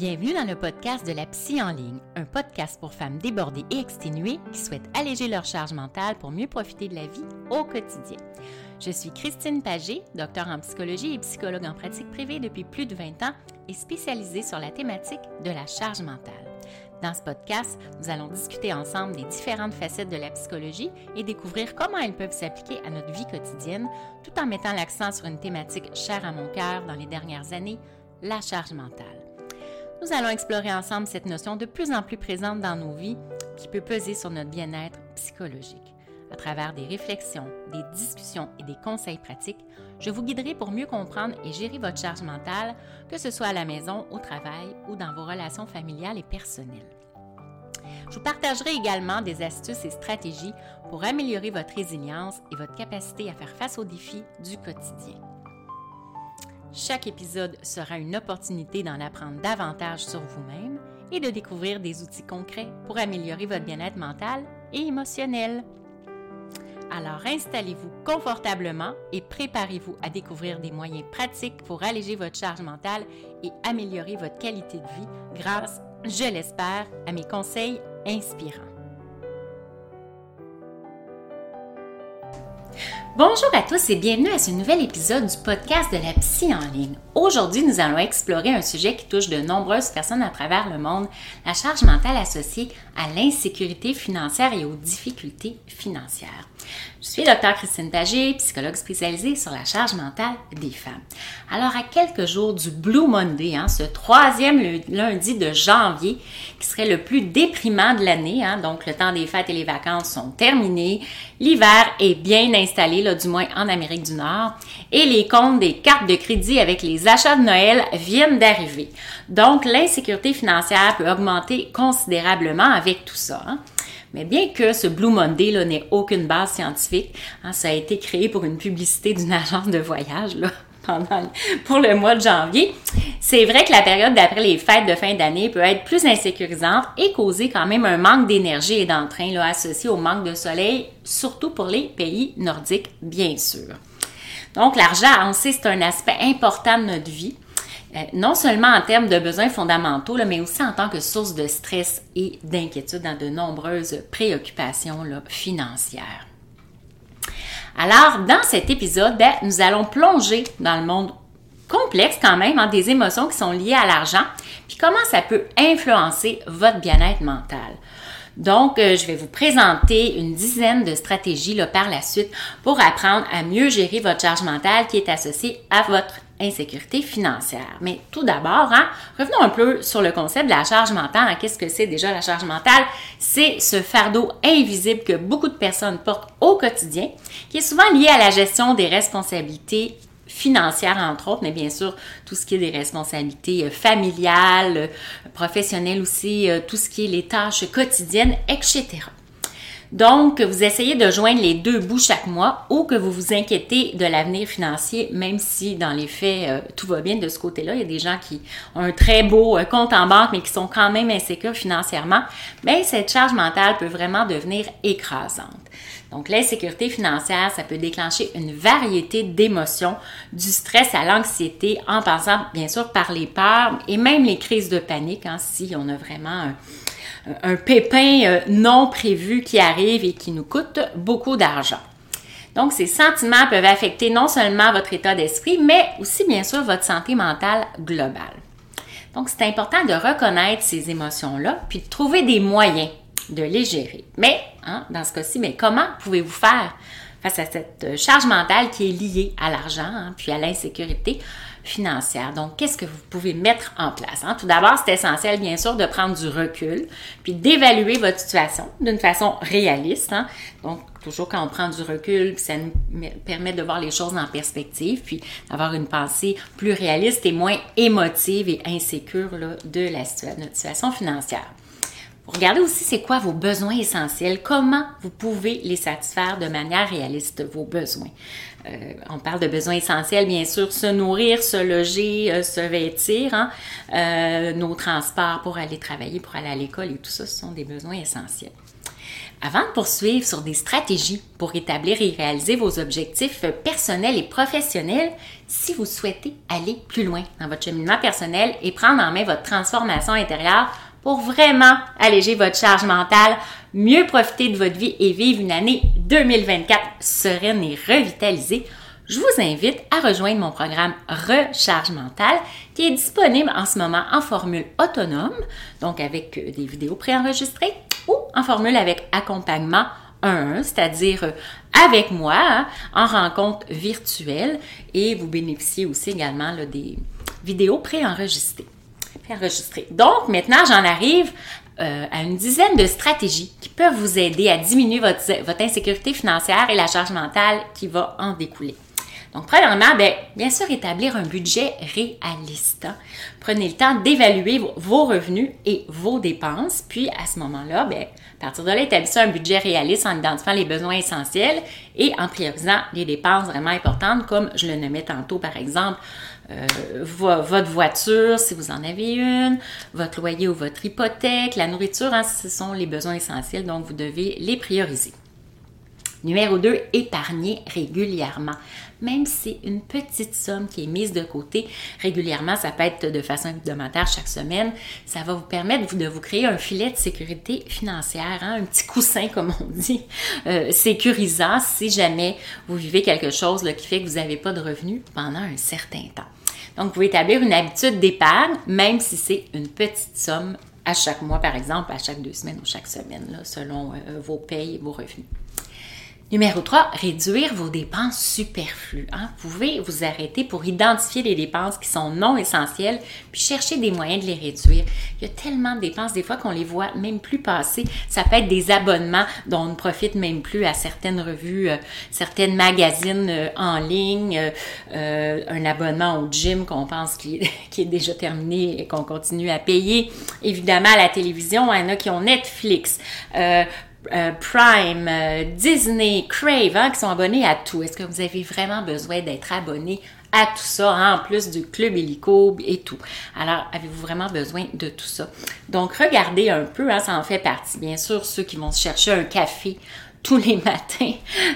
Bienvenue dans le podcast de la Psy en ligne, un podcast pour femmes débordées et exténuées qui souhaitent alléger leur charge mentale pour mieux profiter de la vie au quotidien. Je suis Christine Pagé, docteur en psychologie et psychologue en pratique privée depuis plus de 20 ans et spécialisée sur la thématique de la charge mentale. Dans ce podcast, nous allons discuter ensemble des différentes facettes de la psychologie et découvrir comment elles peuvent s'appliquer à notre vie quotidienne, tout en mettant l'accent sur une thématique chère à mon cœur dans les dernières années, la charge mentale. Nous allons explorer ensemble cette notion de plus en plus présente dans nos vies qui peut peser sur notre bien-être psychologique. À travers des réflexions, des discussions et des conseils pratiques, je vous guiderai pour mieux comprendre et gérer votre charge mentale, que ce soit à la maison, au travail ou dans vos relations familiales et personnelles. Je vous partagerai également des astuces et stratégies pour améliorer votre résilience et votre capacité à faire face aux défis du quotidien. Chaque épisode sera une opportunité d'en apprendre davantage sur vous-même et de découvrir des outils concrets pour améliorer votre bien-être mental et émotionnel. Alors installez-vous confortablement et préparez-vous à découvrir des moyens pratiques pour alléger votre charge mentale et améliorer votre qualité de vie grâce, je l'espère, à mes conseils inspirants. Bonjour à tous et bienvenue à ce nouvel épisode du podcast de la psy en ligne. Aujourd'hui, nous allons explorer un sujet qui touche de nombreuses personnes à travers le monde, la charge mentale associée à l'insécurité financière et aux difficultés financières. Je suis Dr Christine Pagé, psychologue spécialisée sur la charge mentale des femmes. Alors, à quelques jours du Blue Monday, hein, ce troisième lundi de janvier, qui serait le plus déprimant de l'année, hein, donc le temps des fêtes et les vacances sont terminés, l'hiver est bien installé, là, du moins en Amérique du Nord, et les comptes des cartes de crédit avec les achats de Noël viennent d'arriver. Donc, l'insécurité financière peut augmenter considérablement avec tout ça. Hein. Mais bien que ce Blue Monday n'ait aucune base scientifique, hein, ça a été créé pour une publicité d'une agence de voyage pendant, pour le mois de janvier, c'est vrai que la période d'après les fêtes de fin d'année peut être plus insécurisante et causer quand même un manque d'énergie et d'entrain associé au manque de soleil, surtout pour les pays nordiques, bien sûr. Donc l'argent, on sait, c'est un aspect important de notre vie. Euh, non seulement en termes de besoins fondamentaux, mais aussi en tant que source de stress et d'inquiétude dans de nombreuses préoccupations financières. Alors, dans cet épisode, ben, nous allons plonger dans le monde complexe quand même, hein, des émotions qui sont liées à l'argent, puis comment ça peut influencer votre bien-être mental. Donc, euh, je vais vous présenter une dizaine de stratégies par la suite pour apprendre à mieux gérer votre charge mentale qui est associée à votre insécurité financière. Mais tout d'abord, hein, revenons un peu sur le concept de la charge mentale. Qu'est-ce que c'est déjà la charge mentale? C'est ce fardeau invisible que beaucoup de personnes portent au quotidien, qui est souvent lié à la gestion des responsabilités financières, entre autres, mais bien sûr, tout ce qui est des responsabilités euh, familiales, euh, professionnelles aussi, euh, tout ce qui est les tâches quotidiennes, etc. Donc, vous essayez de joindre les deux bouts chaque mois ou que vous vous inquiétez de l'avenir financier, même si dans les faits, euh, tout va bien de ce côté-là. Il y a des gens qui ont un très beau euh, compte en banque, mais qui sont quand même insécures financièrement. Mais cette charge mentale peut vraiment devenir écrasante. Donc, l'insécurité financière, ça peut déclencher une variété d'émotions, du stress à l'anxiété, en passant bien sûr par les peurs et même les crises de panique, hein, si on a vraiment un, un pépin euh, non prévu qui arrive et qui nous coûte beaucoup d'argent. Donc, ces sentiments peuvent affecter non seulement votre état d'esprit, mais aussi, bien sûr, votre santé mentale globale. Donc, c'est important de reconnaître ces émotions-là, puis de trouver des moyens de les gérer. Mais, hein, dans ce cas-ci, comment pouvez-vous faire face à cette charge mentale qui est liée à l'argent, hein, puis à l'insécurité? financière. Donc, qu'est-ce que vous pouvez mettre en place? Hein? Tout d'abord, c'est essentiel, bien sûr, de prendre du recul, puis d'évaluer votre situation d'une façon réaliste. Hein? Donc, toujours quand on prend du recul, ça nous permet de voir les choses en perspective, puis d'avoir une pensée plus réaliste et moins émotive et insécure là, de la situation financière. Regardez aussi c'est quoi vos besoins essentiels, comment vous pouvez les satisfaire de manière réaliste, vos besoins. Euh, on parle de besoins essentiels, bien sûr, se nourrir, se loger, euh, se vêtir, hein. euh, nos transports pour aller travailler, pour aller à l'école et tout ça, ce sont des besoins essentiels. Avant de poursuivre sur des stratégies pour établir et réaliser vos objectifs personnels et professionnels, si vous souhaitez aller plus loin dans votre cheminement personnel et prendre en main votre transformation intérieure pour vraiment alléger votre charge mentale, mieux profiter de votre vie et vivre une année 2024 sereine et revitalisée, je vous invite à rejoindre mon programme Recharge mentale qui est disponible en ce moment en formule autonome, donc avec euh, des vidéos préenregistrées, ou en formule avec accompagnement 1, c'est-à-dire euh, avec moi hein, en rencontre virtuelle et vous bénéficiez aussi également des vidéos préenregistrées. Donc maintenant, j'en arrive euh, à une dizaine de stratégies qui peuvent vous aider à diminuer votre, votre insécurité financière et la charge mentale qui va en découler. Donc, premièrement, bien, bien sûr, établir un budget réaliste. Hein. Prenez le temps d'évaluer vos revenus et vos dépenses. Puis, à ce moment-là, bien, à partir de là, établissez un budget réaliste en identifiant les besoins essentiels et en priorisant les dépenses vraiment importantes, comme je le nommais tantôt, par exemple, euh, votre voiture, si vous en avez une, votre loyer ou votre hypothèque, la nourriture, hein, ce sont les besoins essentiels, donc vous devez les prioriser. Numéro 2, épargner régulièrement. Même si une petite somme qui est mise de côté régulièrement, ça peut être de façon hebdomadaire chaque semaine, ça va vous permettre de vous créer un filet de sécurité financière, hein, un petit coussin comme on dit, euh, sécurisant si jamais vous vivez quelque chose qui fait que vous n'avez pas de revenus pendant un certain temps. Donc, vous pouvez établir une habitude d'épargne, même si c'est une petite somme à chaque mois, par exemple, à chaque deux semaines ou chaque semaine, selon euh, vos payes vos revenus. Numéro 3, réduire vos dépenses superflues. Hein. Vous pouvez vous arrêter pour identifier les dépenses qui sont non essentielles, puis chercher des moyens de les réduire. Il y a tellement de dépenses des fois qu'on les voit même plus passer. Ça peut être des abonnements dont on ne profite même plus à certaines revues, euh, certaines magazines euh, en ligne, euh, un abonnement au gym qu'on pense qui, qui, est déjà terminé et qu'on continue à payer. Évidemment, à la télévision, il y en a qui ont Netflix. Euh, Prime, euh, Disney, Crave, hein, qui sont abonnés à tout. Est-ce que vous avez vraiment besoin d'être abonné à tout ça, hein, en plus du club hélico et tout? Alors, avez-vous vraiment besoin de tout ça? Donc, regardez un peu, hein, ça en fait partie. Bien sûr, ceux qui vont chercher un café tous les matins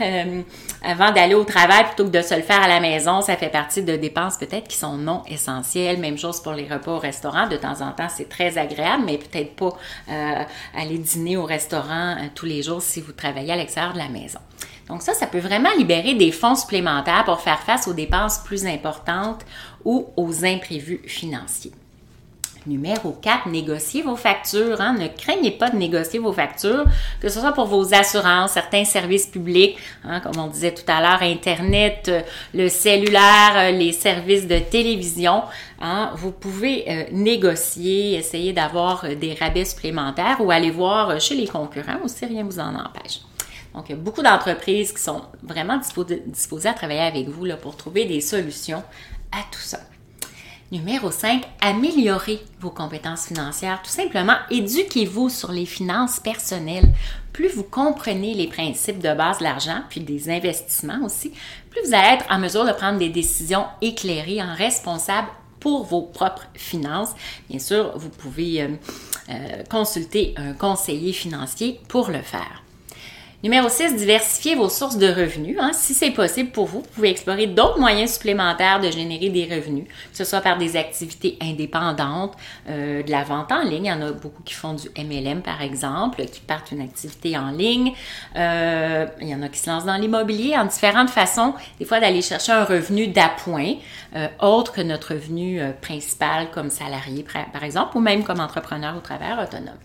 euh, avant d'aller au travail plutôt que de se le faire à la maison. Ça fait partie de dépenses peut-être qui sont non essentielles. Même chose pour les repas au restaurant. De temps en temps, c'est très agréable, mais peut-être pas euh, aller dîner au restaurant euh, tous les jours si vous travaillez à l'extérieur de la maison. Donc ça, ça peut vraiment libérer des fonds supplémentaires pour faire face aux dépenses plus importantes ou aux imprévus financiers. Numéro 4, négociez vos factures. Hein. Ne craignez pas de négocier vos factures, que ce soit pour vos assurances, certains services publics, hein, comme on disait tout à l'heure, Internet, euh, le cellulaire, euh, les services de télévision. Hein. Vous pouvez euh, négocier, essayer d'avoir des rabais supplémentaires ou aller voir chez les concurrents aussi, rien ne vous en empêche. Donc, il y a beaucoup d'entreprises qui sont vraiment disposées à travailler avec vous là, pour trouver des solutions à tout ça. Numéro 5, améliorer vos compétences financières. Tout simplement, éduquez-vous sur les finances personnelles. Plus vous comprenez les principes de base de l'argent, puis des investissements aussi, plus vous allez être en mesure de prendre des décisions éclairées en responsable pour vos propres finances. Bien sûr, vous pouvez euh, euh, consulter un conseiller financier pour le faire. Numéro 6, diversifiez vos sources de revenus. Hein. Si c'est possible pour vous, vous pouvez explorer d'autres moyens supplémentaires de générer des revenus, que ce soit par des activités indépendantes, euh, de la vente en ligne. Il y en a beaucoup qui font du MLM, par exemple, qui partent une activité en ligne. Euh, il y en a qui se lancent dans l'immobilier en différentes façons, des fois d'aller chercher un revenu d'appoint, euh, autre que notre revenu principal comme salarié, par exemple, ou même comme entrepreneur au travers autonome.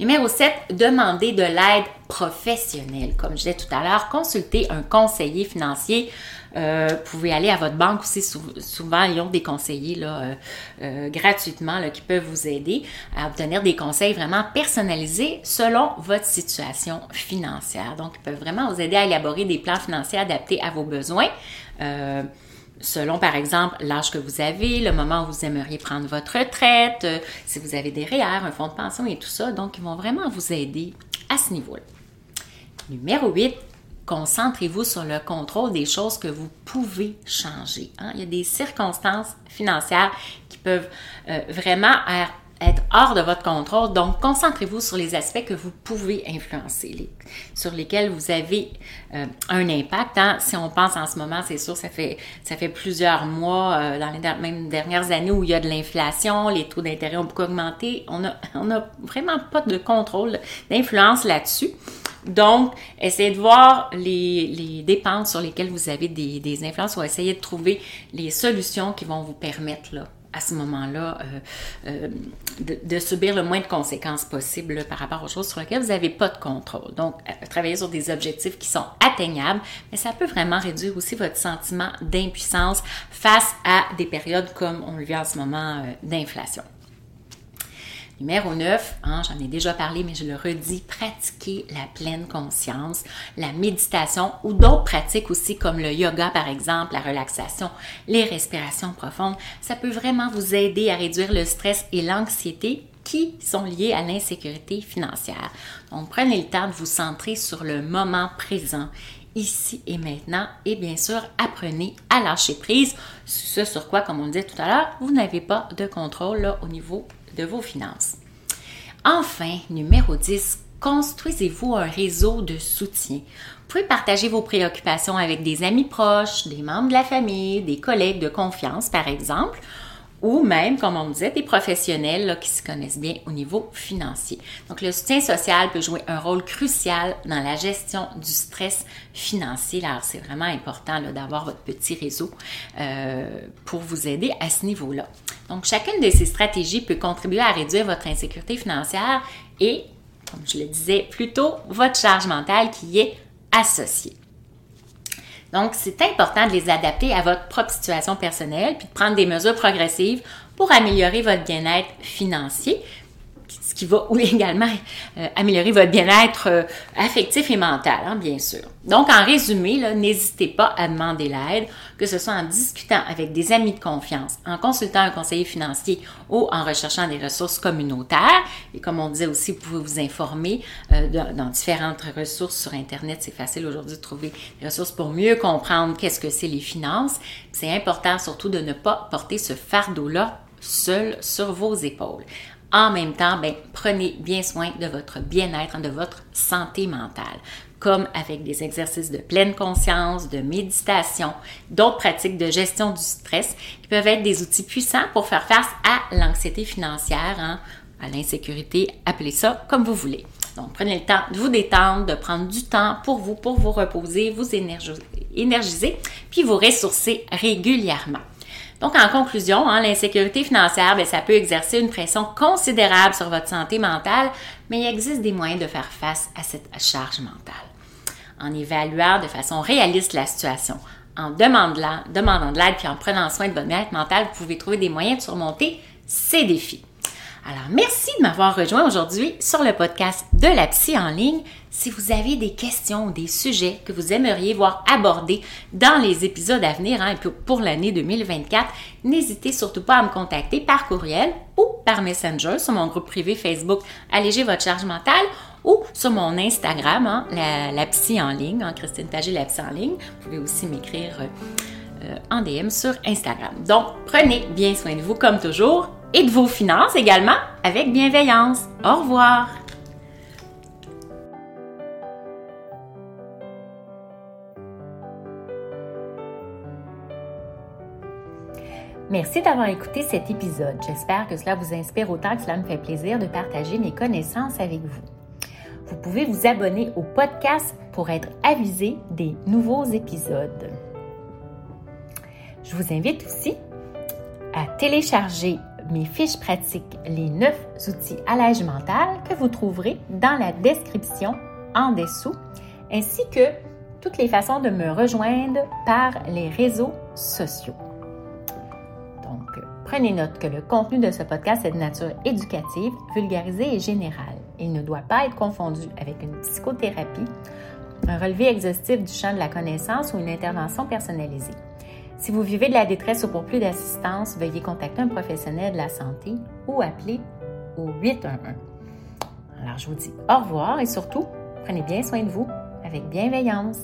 Numéro 7, demandez de l'aide professionnelle. Comme je disais tout à l'heure, consultez un conseiller financier. Euh, vous pouvez aller à votre banque aussi. Souvent, ils ont des conseillers là, euh, euh, gratuitement là, qui peuvent vous aider à obtenir des conseils vraiment personnalisés selon votre situation financière. Donc, ils peuvent vraiment vous aider à élaborer des plans financiers adaptés à vos besoins selon par exemple l'âge que vous avez, le moment où vous aimeriez prendre votre retraite, euh, si vous avez des REER, un fonds de pension et tout ça. Donc, ils vont vraiment vous aider à ce niveau-là. Numéro 8, concentrez-vous sur le contrôle des choses que vous pouvez changer. Hein. Il y a des circonstances financières qui peuvent euh, vraiment être hors de votre contrôle. Donc, concentrez-vous sur les aspects que vous pouvez influencer, sur lesquels vous avez euh, un impact. Hein. Si on pense en ce moment, c'est sûr, ça fait, ça fait plusieurs mois, euh, dans les même dernières années où il y a de l'inflation, les taux d'intérêt ont beaucoup augmenté. On n'a on a vraiment pas de contrôle, d'influence là-dessus. Donc, essayez de voir les, dépenses sur lesquelles vous avez des, des influences ou essayez de trouver les solutions qui vont vous permettre là, à ce moment-là, euh, euh, de, subir le moins de conséquences possible par rapport aux choses sur lesquelles vous n'avez pas de contrôle. Donc, euh, travailler sur des objectifs qui sont atteignables, mais ça peut vraiment réduire aussi votre sentiment d'impuissance face à des périodes comme on le vit en ce moment d'inflation. Numéro 9, hein, j'en ai déjà parlé, mais je le redis, pratiquer la pleine conscience, la méditation ou d'autres pratiques aussi comme le yoga par exemple, la relaxation, les respirations profondes. Ça peut vraiment vous aider à réduire le stress et l'anxiété qui sont liés à l'insécurité financière. Donc prenez le temps de vous centrer sur le moment présent ici et maintenant. Et bien sûr, apprenez à lâcher prise, ce sur quoi, comme on disait tout à l'heure, vous n'avez pas de contrôle au niveau de vos finances. Enfin, numéro 10, construisez-vous un réseau de soutien. Vous pouvez partager vos préoccupations avec des amis proches, des membres de la famille, des collègues de confiance, par exemple, ou même, comme on disait, des professionnels qui se connaissent bien au niveau financier. Donc, le soutien social peut jouer un rôle crucial dans la gestion du stress financier. Alors, c'est vraiment important d'avoir votre petit réseau euh, pour vous aider à ce niveau-là. Donc, chacune de ces stratégies peut contribuer à réduire votre insécurité financière et, comme je le disais plutôt, votre charge mentale qui y est associée. Donc, c'est important de les adapter à votre propre situation personnelle, puis de prendre des mesures progressives pour améliorer votre bien-être financier, ce qui va également euh, améliorer votre bien-être euh, affectif et mental, hein, bien sûr. Donc, en résumé, n'hésitez pas à demander l'aide, que ce soit en discutant avec des amis de confiance, en consultant un conseiller financier ou en recherchant des ressources communautaires. Et comme on disait aussi, vous pouvez vous informer euh, dans, différentes ressources sur Internet. C'est facile aujourd'hui de trouver des ressources pour mieux comprendre qu'est-ce que c'est les finances. C'est important surtout de ne pas porter ce fardeau-là seul sur vos épaules. En même temps, ben, prenez bien soin de votre bien-être, de votre santé mentale comme avec des exercices de pleine conscience, de méditation, d'autres pratiques de gestion du stress qui peuvent être des outils puissants pour faire face à l'anxiété financière, hein, à l'insécurité, appelez ça comme vous voulez. Donc, prenez le temps de vous détendre, de prendre du temps pour vous, pour vous reposer, vous énergiser, puis vous ressourcer régulièrement. Donc, en conclusion, hein, l'insécurité financière, bien, ça peut exercer une pression considérable sur votre santé mentale, mais il existe des moyens de faire face à cette charge mentale. En évaluant de façon réaliste la situation, en demandant, demandant de l'aide puis en prenant soin de votre bien-être mental, vous pouvez trouver des moyens de surmonter ces défis. Alors, merci de m'avoir rejoint aujourd'hui sur le podcast de la psy en ligne. Si vous avez des questions ou des sujets que vous aimeriez voir abordés dans les épisodes à venir hein, et pour l'année 2024, n'hésitez surtout pas à me contacter par courriel ou par Messenger sur mon groupe privé Facebook Alléger votre charge mentale ou sur mon Instagram, hein, la, psy en ligne, hein, Christine Pagé, la psy en ligne. Vous pouvez aussi m'écrire euh, en DM sur Instagram. Donc, prenez bien soin de vous comme toujours et de vos finances également avec bienveillance. Au revoir. Merci d'avoir écouté cet épisode. J'espère que cela vous inspire autant que cela me fait plaisir de partager mes connaissances avec vous. Vous pouvez vous abonner au podcast pour être avisé des nouveaux épisodes. Je vous invite aussi à télécharger mes fiches pratiques, les 9 outils allège mental que vous trouverez dans la description en dessous, ainsi que toutes les façons de me rejoindre par les réseaux sociaux. Donc, prenez note que le contenu de ce podcast est de nature éducative, vulgarisée et générale. Il ne doit pas être confondu avec une psychothérapie, un relevé exhaustif du champ de la connaissance ou une intervention personnalisée. Si vous vivez de la détresse ou pour plus d'assistance, veuillez contacter un professionnel de la santé ou appeler au 811. Alors, je vous dis au revoir et surtout, prenez bien soin de vous avec bienveillance.